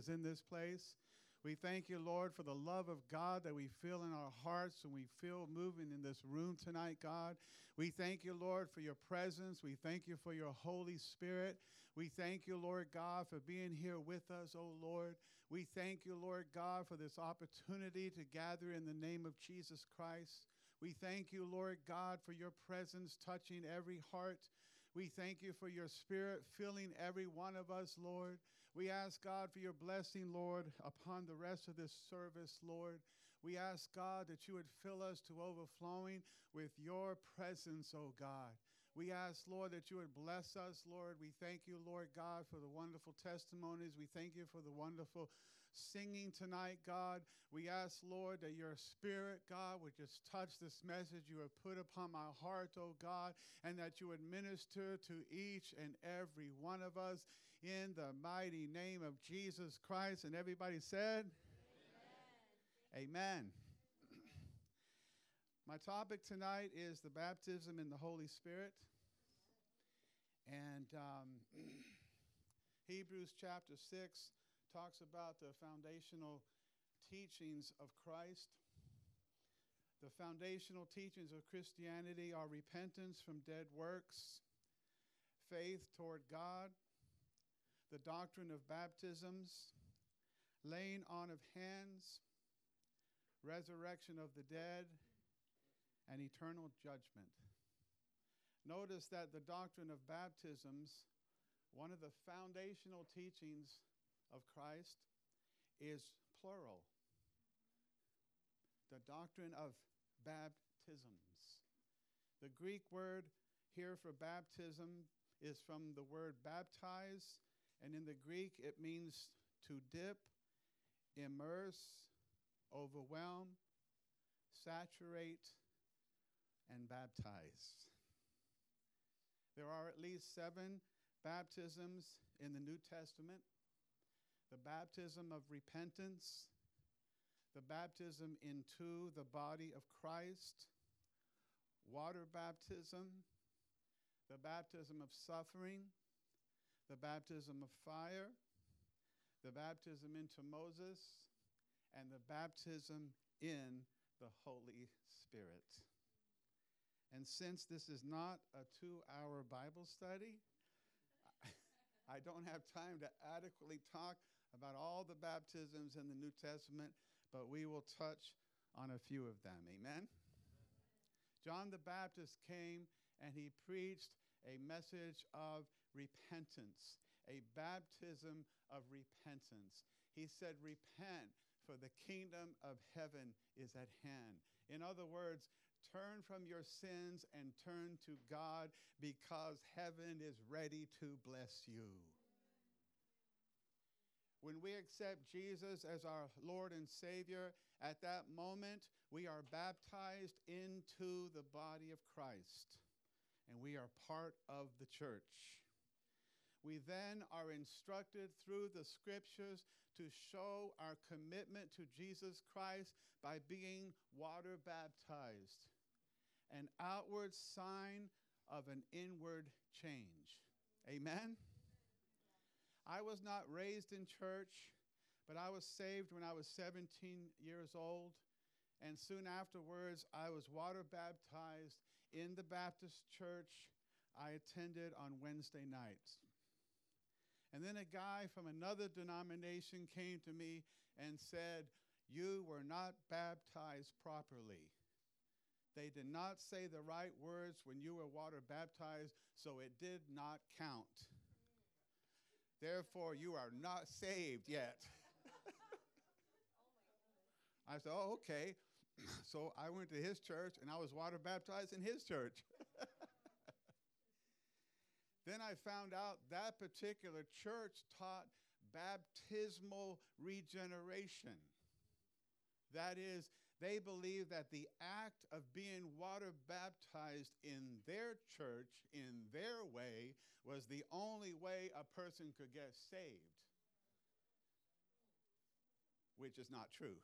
is in this place. We thank you, Lord, for the love of God that we feel in our hearts and we feel moving in this room tonight, God. We thank you, Lord, for your presence. We thank you for your Holy Spirit. We thank you, Lord God, for being here with us, oh Lord. We thank you, Lord God, for this opportunity to gather in the name of Jesus Christ. We thank you, Lord God, for your presence touching every heart. We thank you for your spirit filling every one of us, Lord. We ask God for your blessing, Lord, upon the rest of this service, Lord. We ask God that you would fill us to overflowing with your presence, oh God. We ask, Lord, that you would bless us, Lord. We thank you, Lord God, for the wonderful testimonies. We thank you for the wonderful singing tonight, God. We ask, Lord, that your spirit, God, would just touch this message you have put upon my heart, oh God, and that you would minister to each and every one of us in the mighty name of Jesus Christ. And everybody said, Amen. Amen. My topic tonight is the baptism in the Holy Spirit. And um, Hebrews chapter 6 talks about the foundational teachings of Christ. The foundational teachings of Christianity are repentance from dead works, faith toward God, the doctrine of baptisms, laying on of hands, resurrection of the dead, and eternal judgment. Notice that the doctrine of baptisms, one of the foundational teachings of Christ, is plural. The doctrine of baptisms. The Greek word here for baptism is from the word baptize, and in the Greek it means to dip, immerse, overwhelm, saturate, and baptize. There are at least seven baptisms in the New Testament the baptism of repentance, the baptism into the body of Christ, water baptism, the baptism of suffering, the baptism of fire, the baptism into Moses, and the baptism in the Holy Spirit. And since this is not a two hour Bible study, I don't have time to adequately talk about all the baptisms in the New Testament, but we will touch on a few of them. Amen? John the Baptist came and he preached a message of repentance, a baptism of repentance. He said, Repent, for the kingdom of heaven is at hand. In other words, turn from your sins and turn to God because heaven is ready to bless you. When we accept Jesus as our Lord and Savior, at that moment we are baptized into the body of Christ and we are part of the church. We then are instructed through the scriptures to show our commitment to Jesus Christ by being water baptized, an outward sign of an inward change. Amen? I was not raised in church, but I was saved when I was 17 years old. And soon afterwards, I was water baptized in the Baptist church I attended on Wednesday nights. And then a guy from another denomination came to me and said, You were not baptized properly. They did not say the right words when you were water baptized, so it did not count. Therefore, you are not saved yet. I said, Oh, okay. So I went to his church and I was water baptized in his church. Then I found out that particular church taught baptismal regeneration. That is, they believe that the act of being water baptized in their church, in their way, was the only way a person could get saved, which is not true.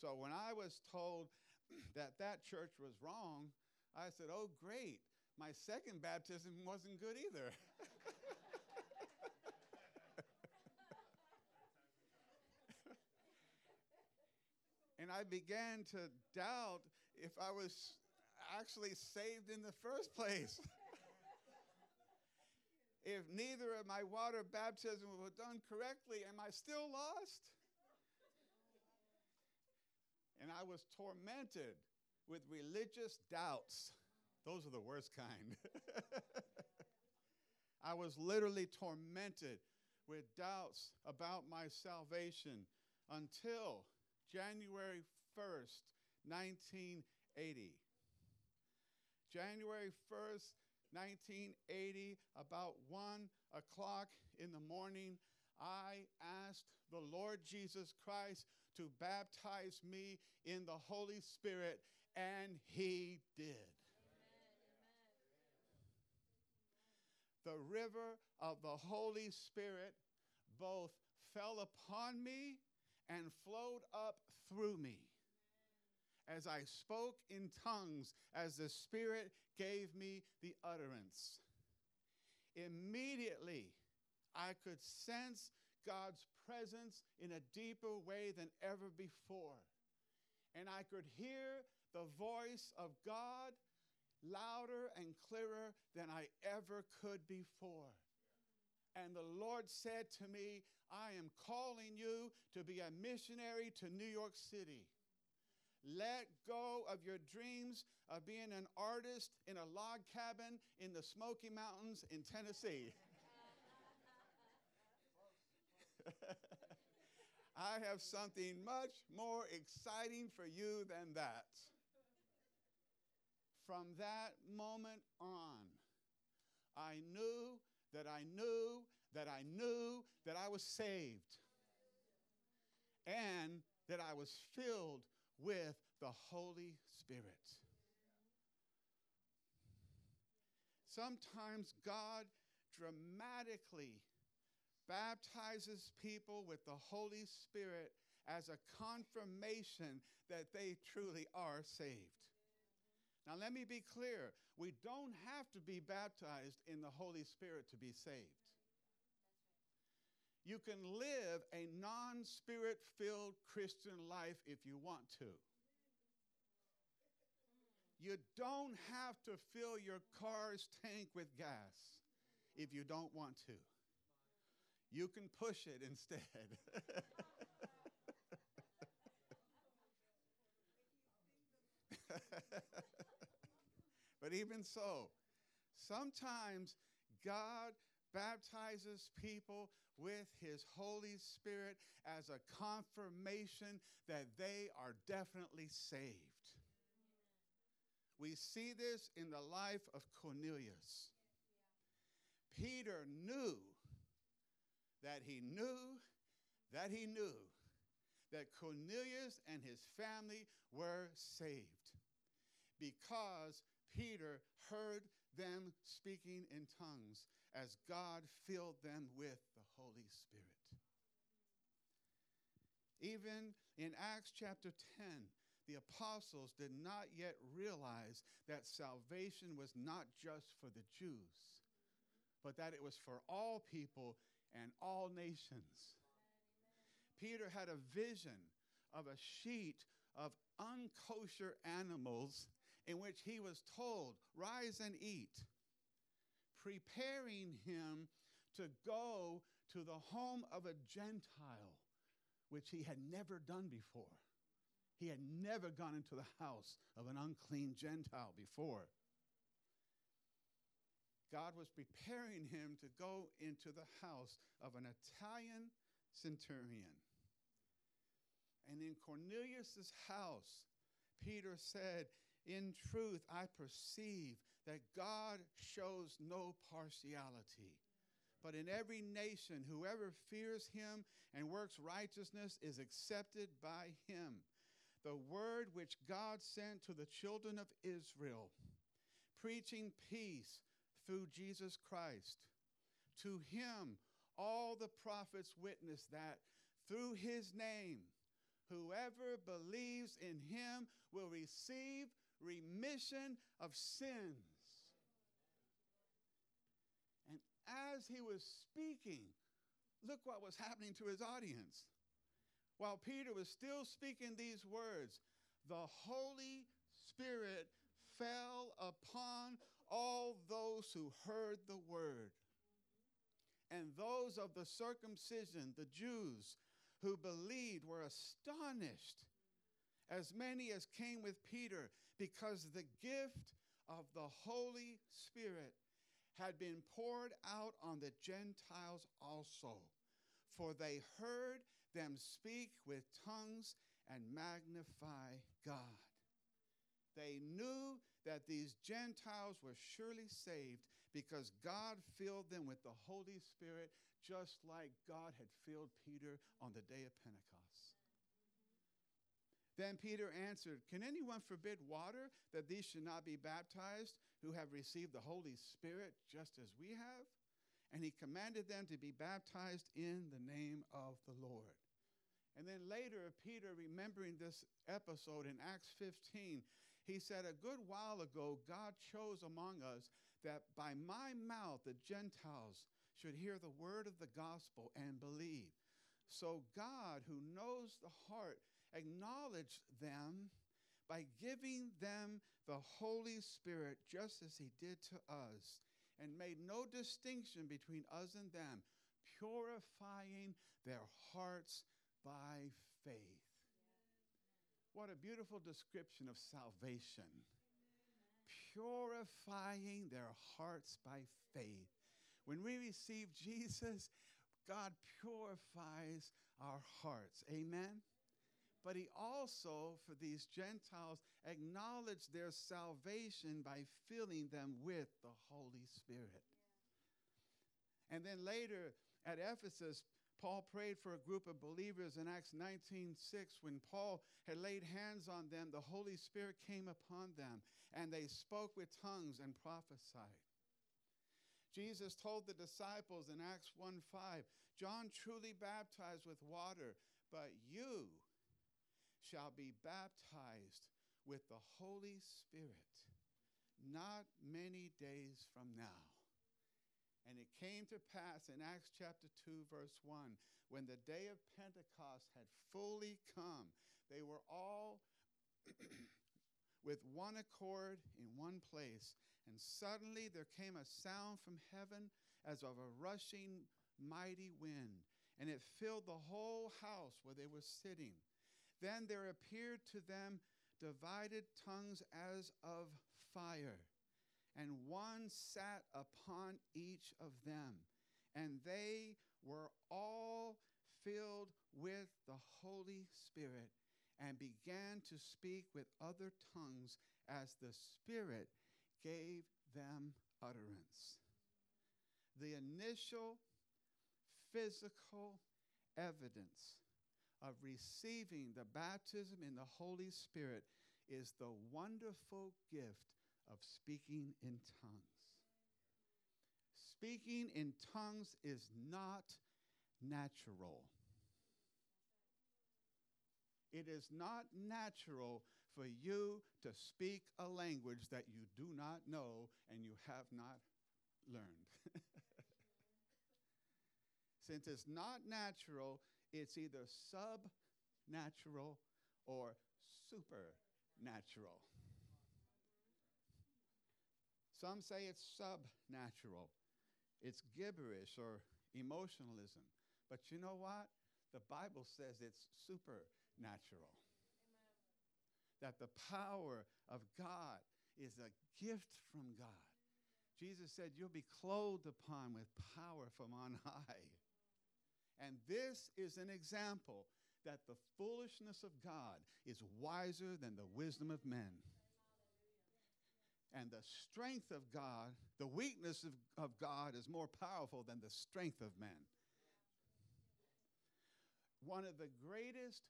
So when I was told that that church was wrong, I said, Oh, great my second baptism wasn't good either. and I began to doubt if I was actually saved in the first place. if neither of my water baptism were done correctly, am I still lost? And I was tormented with religious doubts. Those are the worst kind. I was literally tormented with doubts about my salvation until January 1st, 1980. January 1st, 1980, about 1 o'clock in the morning, I asked the Lord Jesus Christ to baptize me in the Holy Spirit, and He did. The river of the Holy Spirit both fell upon me and flowed up through me as I spoke in tongues, as the Spirit gave me the utterance. Immediately, I could sense God's presence in a deeper way than ever before. And I could hear the voice of God louder and clearer than I ever could before. And the Lord said to me, I am calling you to be a missionary to New York City. Let go of your dreams of being an artist in a log cabin in the Smoky Mountains in Tennessee. I have something much more exciting for you than that. From that moment on, I knew that I knew that I knew that I was saved and that I was filled with the Holy Spirit. Sometimes God dramatically baptizes people with the Holy Spirit as a confirmation that they truly are saved. Now, let me be clear. We don't have to be baptized in the Holy Spirit to be saved. You can live a non spirit filled Christian life if you want to. You don't have to fill your car's tank with gas if you don't want to. You can push it instead. But even so, sometimes God baptizes people with his Holy Spirit as a confirmation that they are definitely saved. We see this in the life of Cornelius. Peter knew that he knew that he knew that Cornelius and his family were saved because Peter heard them speaking in tongues as God filled them with the Holy Spirit. Even in Acts chapter 10, the apostles did not yet realize that salvation was not just for the Jews, but that it was for all people and all nations. Peter had a vision of a sheet of unkosher animals in which he was told, Rise and eat, preparing him to go to the home of a Gentile, which he had never done before. He had never gone into the house of an unclean Gentile before. God was preparing him to go into the house of an Italian centurion. And in Cornelius' house, Peter said, in truth, I perceive that God shows no partiality. But in every nation, whoever fears him and works righteousness is accepted by him. The word which God sent to the children of Israel, preaching peace through Jesus Christ. To him, all the prophets witness that through his name, whoever believes in him will receive remission of sins. And as he was speaking, look what was happening to his audience. While Peter was still speaking these words, the Holy Spirit fell upon all those who heard the word. And those of the circumcision, the Jews who believed, were astonished, as many as came with Peter, because the gift of the Holy Spirit had been poured out on the Gentiles also. For they heard them speak with tongues and magnify God. They knew that these Gentiles were surely saved because God filled them with the Holy Spirit, just like God had filled Peter on the day of Pentecost. Then Peter answered, Can anyone forbid water that these should not be baptized who have received the Holy Spirit just as we have? And he commanded them to be baptized in the name of the Lord. And then later, Peter, remembering this episode in Acts 15, he said, A good while ago, God chose among us that by my mouth the Gentiles should hear the word of the gospel and believe. So God, who knows the heart, acknowledged them by giving them the Holy Spirit just as he did to us, and made no distinction between us and them, purifying their hearts by faith. What a beautiful description of salvation. Purifying their hearts by faith. When we receive Jesus, God purifies our hearts. Amen? But he also, for these Gentiles, acknowledged their salvation by filling them with the Holy Spirit. And then later at Ephesus, Paul prayed for a group of believers in Acts 19:6 when Paul had laid hands on them the Holy Spirit came upon them and they spoke with tongues and prophesied. Jesus told the disciples in Acts 1:5 John truly baptized with water but you shall be baptized with the Holy Spirit not many days from now. And it came to pass in Acts chapter 2, verse 1, when the day of Pentecost had fully come, they were all with one accord in one place. And suddenly there came a sound from heaven as of a rushing mighty wind, and it filled the whole house where they were sitting. Then there appeared to them divided tongues as of fire, and one sat upon each of them. And they were all filled with the Holy Spirit and began to speak with other tongues as the Spirit gave them utterance. The initial physical evidence of receiving the baptism in the Holy Spirit is the wonderful gift of speaking in tongues. Speaking in tongues is not natural. It is not natural for you to speak a language that you do not know and you have not learned. Since it's not natural, it's either subnatural or supernatural. Some say it's subnatural, it's gibberish or emotionalism. But you know what? The Bible says it's supernatural. That the power of God is a gift from God. Jesus said, You'll be clothed upon with power from on high. And this is an example that the foolishness of God is wiser than the wisdom of men. And the strength of God, the weakness of, of God is more powerful than the strength of men. One of the greatest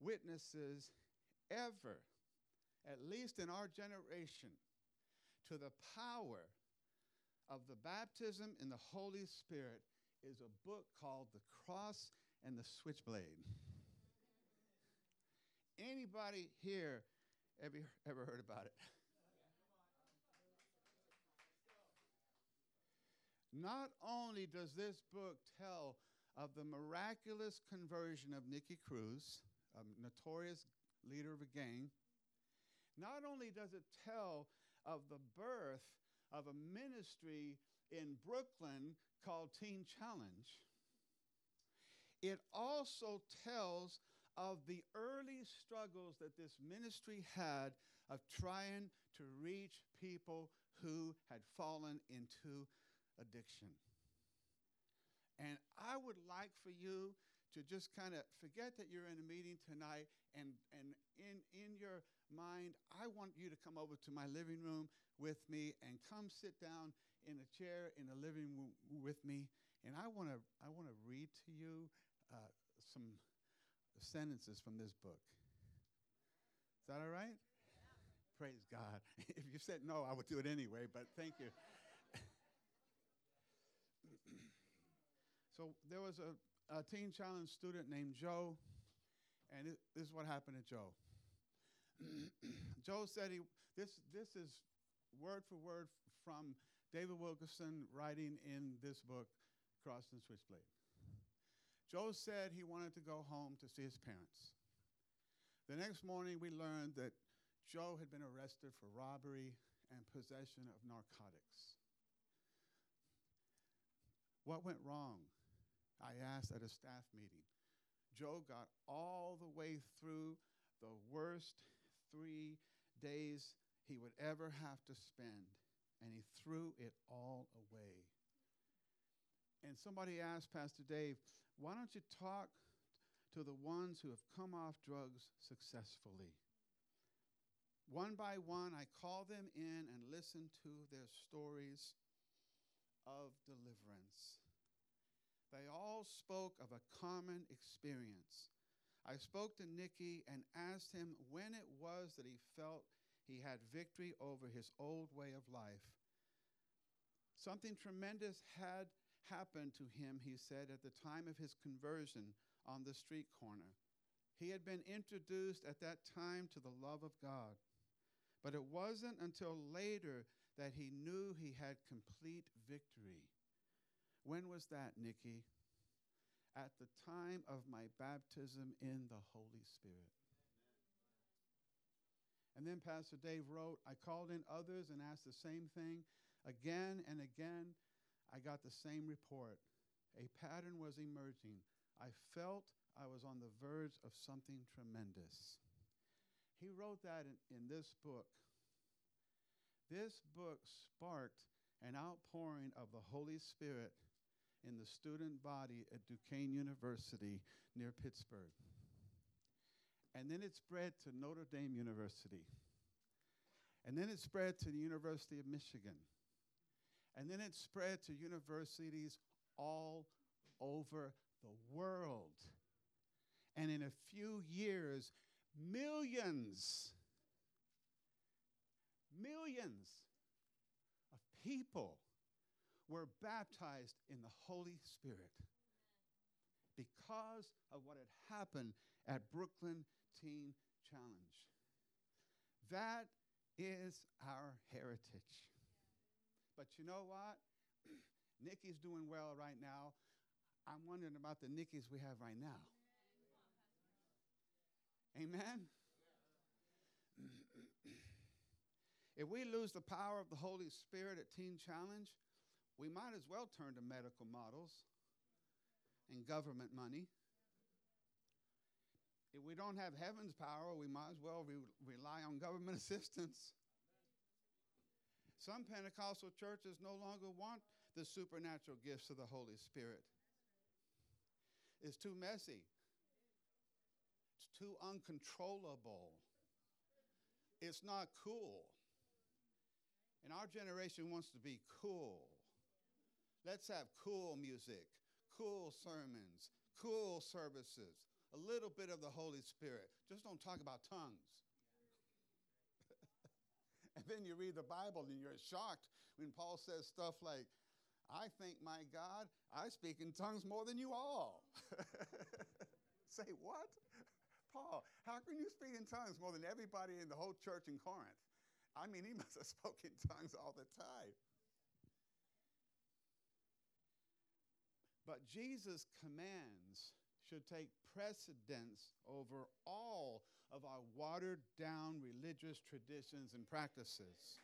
witnesses ever, at least in our generation, to the power of the baptism in the Holy Spirit is a book called The Cross and the Switchblade. Anybody here ever, ever heard about it? Not only does this book tell of the miraculous conversion of Nicky Cruz, a notorious leader of a gang, not only does it tell of the birth of a ministry in Brooklyn called Teen Challenge, it also tells of the early struggles that this ministry had of trying to reach people who had fallen into addiction. And I would like for you to just kind of forget that you're in a meeting tonight and, and in, in your mind, I want you to come over to my living room with me and come sit down in a chair in the living room with me. And I want to I want to read to you uh, some sentences from this book. Is that all right? Yeah. Praise God. if you said no, I would do it anyway, but thank you. so there was a, a teen challenge student named Joe, and it, this is what happened to Joe. Joe said he this this is word for word from David Wilkerson writing in this book, Cross and Switchblade. Joe said he wanted to go home to see his parents. The next morning, we learned that Joe had been arrested for robbery and possession of narcotics. What went wrong? I asked at a staff meeting. Joe got all the way through the worst three days he would ever have to spend, and he threw it all away. And somebody asked Pastor Dave, why don't you talk to the ones who have come off drugs successfully? One by one, I call them in and listen to their stories of deliverance. They all spoke of a common experience. I spoke to Nicky and asked him when it was that he felt he had victory over his old way of life. Something tremendous had happened to him, he said, at the time of his conversion on the street corner. He had been introduced at that time to the love of God. But it wasn't until later that he knew he had complete victory. When was that, Nicky? At the time of my baptism in the Holy Spirit. And then Pastor Dave wrote, I called in others and asked the same thing again and again. I got the same report. A pattern was emerging. I felt I was on the verge of something tremendous. He wrote that in, in this book. This book sparked an outpouring of the Holy Spirit in the student body at Duquesne University near Pittsburgh. And then it spread to Notre Dame University. And then it spread to the University of Michigan. And then it spread to universities all over the world. And in a few years, millions, millions of people were baptized in the Holy Spirit because of what had happened at Brooklyn Teen Challenge. That is our heritage. But you know what? Nicky's doing well right now. I'm wondering about the Nickies we have right now. Amen? if we lose the power of the Holy Spirit at Teen Challenge, we might as well turn to medical models and government money. If we don't have heaven's power, we might as well re- rely on government assistance. Some Pentecostal churches no longer want the supernatural gifts of the Holy Spirit. It's too messy. It's too uncontrollable. It's not cool. And our generation wants to be cool. Let's have cool music, cool sermons, cool services, a little bit of the Holy Spirit. Just don't talk about tongues. And then you read the Bible and you're shocked when Paul says stuff like, I think, my God, I speak in tongues more than you all. Say, what? Paul, how can you speak in tongues more than everybody in the whole church in Corinth? I mean, he must have spoken tongues all the time. But Jesus' commands should take precedence over all of our watered down religious traditions and practices.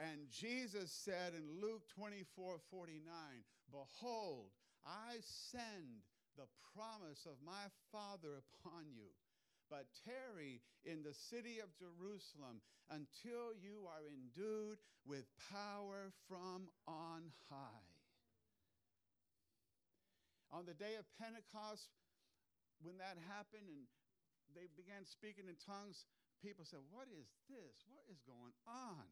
And Jesus said in Luke 24 49, Behold, I send the promise of my Father upon you. But tarry in the city of Jerusalem until you are endued with power from on high. On the day of Pentecost, when that happened and they began speaking in tongues, people said, What is this? What is going on?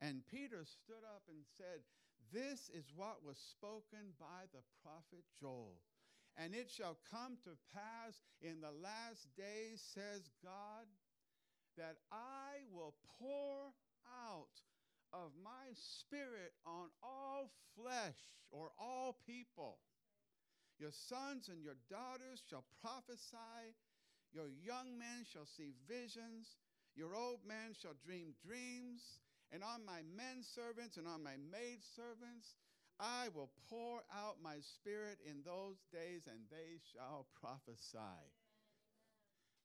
And Peter stood up and said, This is what was spoken by the prophet Joel. And it shall come to pass in the last days, says God, that I will pour out of my spirit on all flesh or all people. Your sons and your daughters shall prophesy. Your young men shall see visions. Your old men shall dream dreams. And on my men servants and on my maid servants, I will pour out my spirit in those days, and they shall prophesy.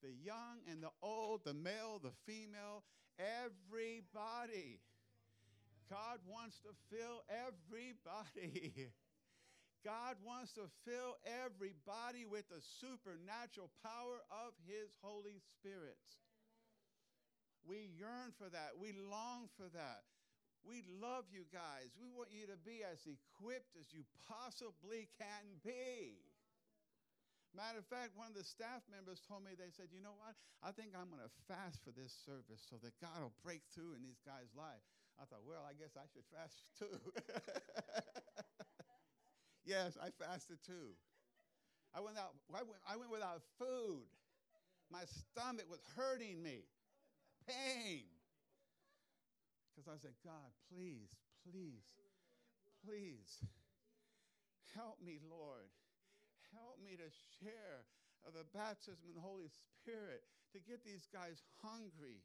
The young and the old, the male, the female, everybody. God wants to fill everybody. God wants to fill everybody with the supernatural power of His Holy Spirit. We yearn for that. We long for that. We love you guys. We want you to be as equipped as you possibly can be. Matter of fact, one of the staff members told me, they said, you know what? I think I'm going to fast for this service so that God will break through in these guys' life. I thought, well, I guess I should fast too. Yes, I fasted too. I went out, I went, I went without food. My stomach was hurting me. Pain. Because I said, God, please, please, please help me, Lord. Help me to share of the baptism in the Holy Spirit, to get these guys hungry.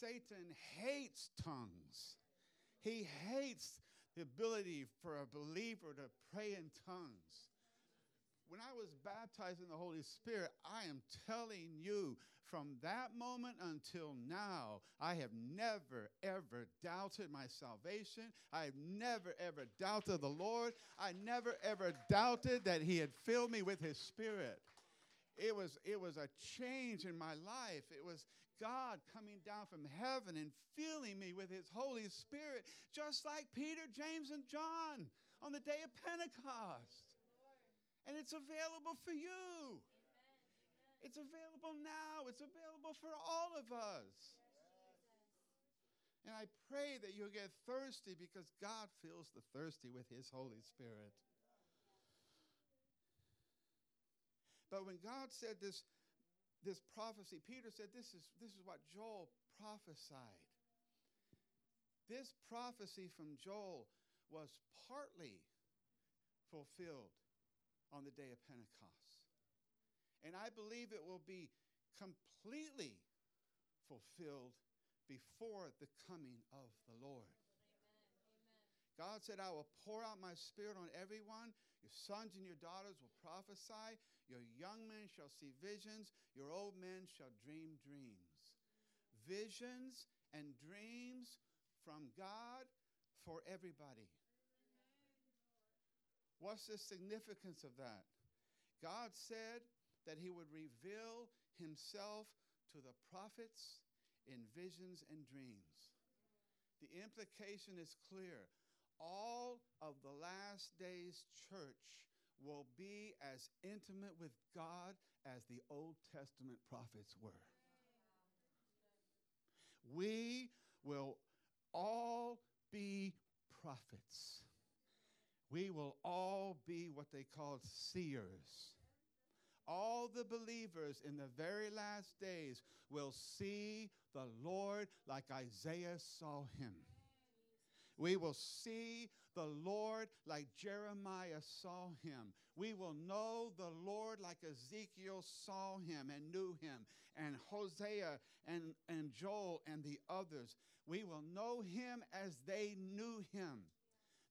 Satan hates tongues. He hates the ability for a believer to pray in tongues. When I was baptized in the Holy Spirit, I am telling you, from that moment until now, I have never, ever doubted my salvation. I have never, ever doubted the Lord. I never, ever doubted that He had filled me with His Spirit. It was, it was a change in my life. It was God coming down from heaven and filling me with his Holy Spirit, just like Peter, James, and John on the day of Pentecost. And it's available for you. It's available now. It's available for all of us. And I pray that you'll get thirsty because God fills the thirsty with his Holy Spirit. But when God said this, this prophecy, Peter said, this is, this is what Joel prophesied. This prophecy from Joel was partly fulfilled on the day of Pentecost. And I believe it will be completely fulfilled before the coming of the Lord. God said, I will pour out my spirit on everyone. Your sons and your daughters will prophesy. Your young men shall see visions, your old men shall dream dreams. Visions and dreams from God for everybody. What's the significance of that? God said that He would reveal Himself to the prophets in visions and dreams. The implication is clear. All of the last days church will be as intimate with God as the Old Testament prophets were. We will all be prophets. We will all be what they called seers. All the believers in the very last days will see the Lord like Isaiah saw him. We will see the Lord like Jeremiah saw him. We will know the Lord like Ezekiel saw him and knew him, and Hosea and, and Joel and the others. We will know him as they knew him.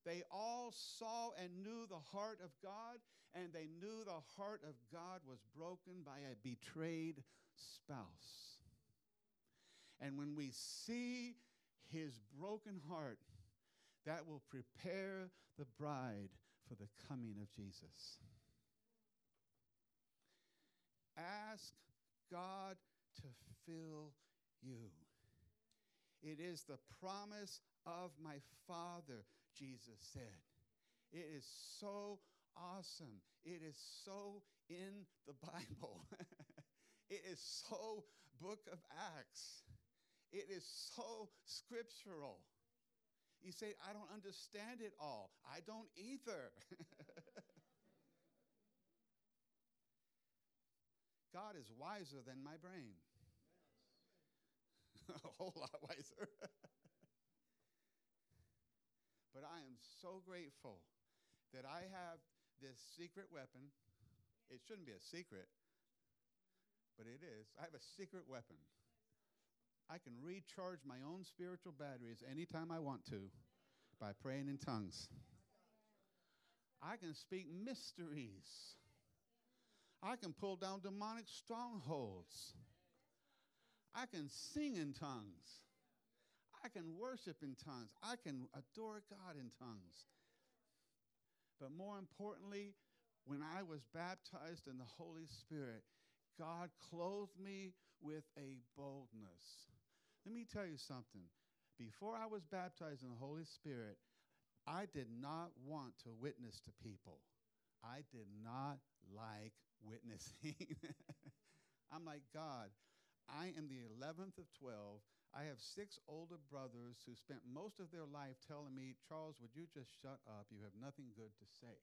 They all saw and knew the heart of God, and they knew the heart of God was broken by a betrayed spouse. And when we see his broken heart, that will prepare the bride for the coming of Jesus. Ask God to fill you. It is the promise of my Father, Jesus said. It is so awesome. It is so in the Bible. it is so book of Acts. It is so scriptural. You say, I don't understand it all. I don't either. God is wiser than my brain. a whole lot wiser. but I am so grateful that I have this secret weapon. It shouldn't be a secret, but it is. I have a secret weapon. I can recharge my own spiritual batteries anytime I want to by praying in tongues. I can speak mysteries. I can pull down demonic strongholds. I can sing in tongues. I can worship in tongues. I can adore God in tongues. But more importantly, when I was baptized in the Holy Spirit, God clothed me with a boldness. Let me tell you something. Before I was baptized in the Holy Spirit, I did not want to witness to people. I did not like witnessing. I'm like, God, I am the 11th of 12. I have six older brothers who spent most of their life telling me, Charles, would you just shut up? You have nothing good to say.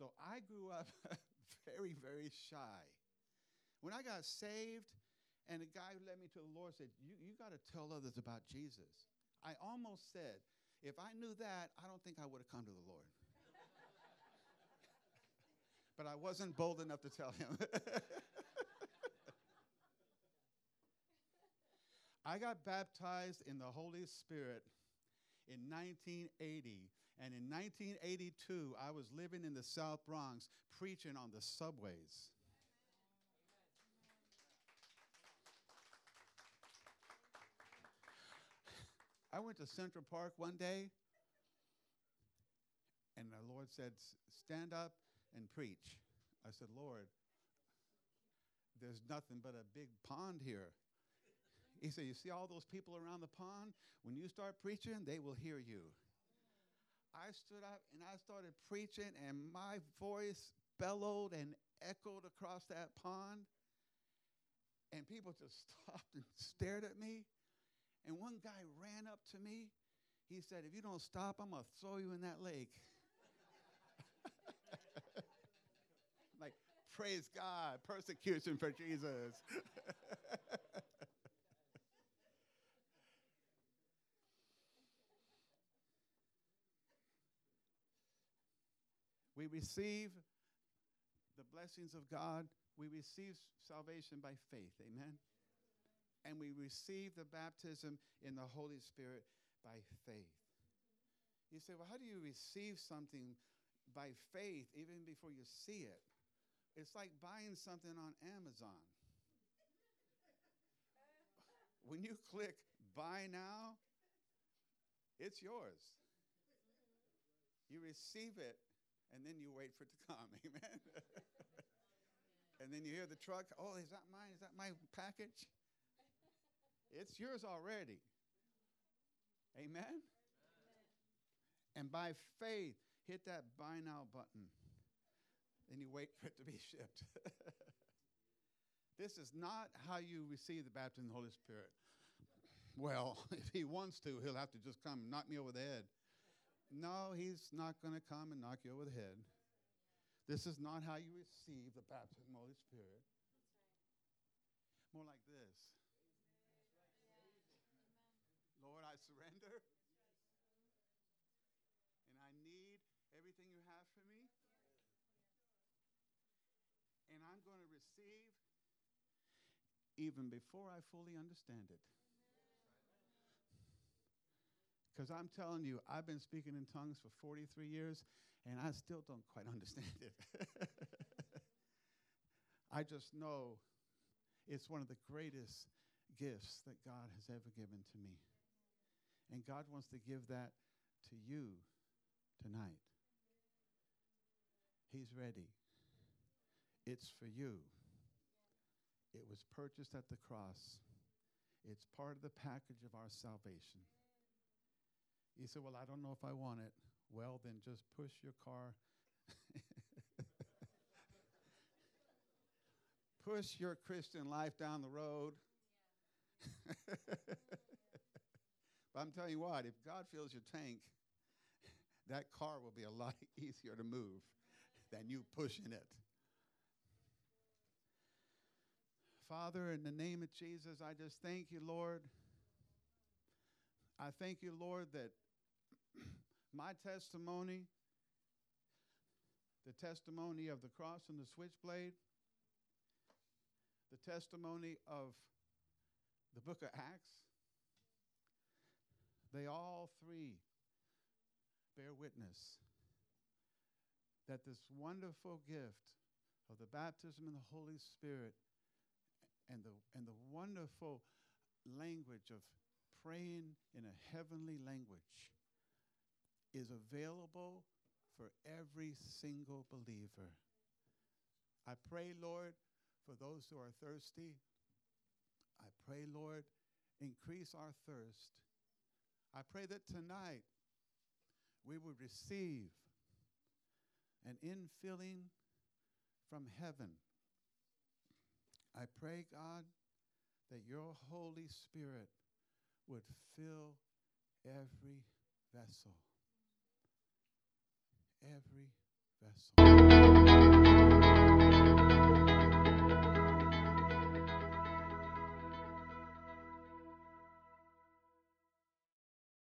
So I grew up very, very shy. When I got saved, and the guy who led me to the Lord said, You, you got to tell others about Jesus. I almost said, If I knew that, I don't think I would have come to the Lord. but I wasn't bold enough to tell him. I got baptized in the Holy Spirit in 1980. And in 1982, I was living in the South Bronx preaching on the subways. I went to Central Park one day, and the Lord said, Stand up and preach. I said, Lord, there's nothing but a big pond here. He said, You see all those people around the pond? When you start preaching, they will hear you. I stood up and I started preaching, and my voice bellowed and echoed across that pond. And people just stopped and stared at me. And one guy ran up to me. He said, If you don't stop, I'm going to throw you in that lake. like, praise God, persecution for Jesus. We receive the blessings of God. We receive salvation by faith. Amen. And we receive the baptism in the Holy Spirit by faith. You say, well, how do you receive something by faith even before you see it? It's like buying something on Amazon. when you click buy now, it's yours. You receive it and then you wait for it to come. Amen. and then you hear the truck, oh, is that mine? Is that my package? It's yours already. Amen? Amen? And by faith, hit that buy now button. Then you wait for it to be shipped. this is not how you receive the baptism of the Holy Spirit. Well, if he wants to, he'll have to just come and knock me over the head. No, he's not going to come and knock you over the head. This is not how you receive the baptism of the Holy Spirit. More like this Lord, I surrender. And I need everything you have for me. And I'm going to receive even before I fully understand it. Because I'm telling you, I've been speaking in tongues for 43 years, and I still don't quite understand it. I just know it's one of the greatest gifts that God has ever given to me. And God wants to give that to you tonight. He's ready. It's for you. It was purchased at the cross. It's part of the package of our salvation. You say, Well, I don't know if I want it. Well, then just push your car. push your Christian life down the road. but I'm telling you what, if God fills your tank, that car will be a lot easier to move than you pushing it. Father, in the name of Jesus, I just thank you, Lord. I thank you, Lord, that my testimony, the testimony of the cross and the switchblade, the testimony of the book of Acts, they all three bear witness that this wonderful gift of the baptism in the Holy Spirit and the, and the wonderful language of praying in a heavenly language is available for every single believer. I pray, Lord, for those who are thirsty. I pray, Lord, increase our thirst. I pray that tonight we would receive an infilling from heaven. I pray, God, that your Holy Spirit would fill every vessel. Every vessel.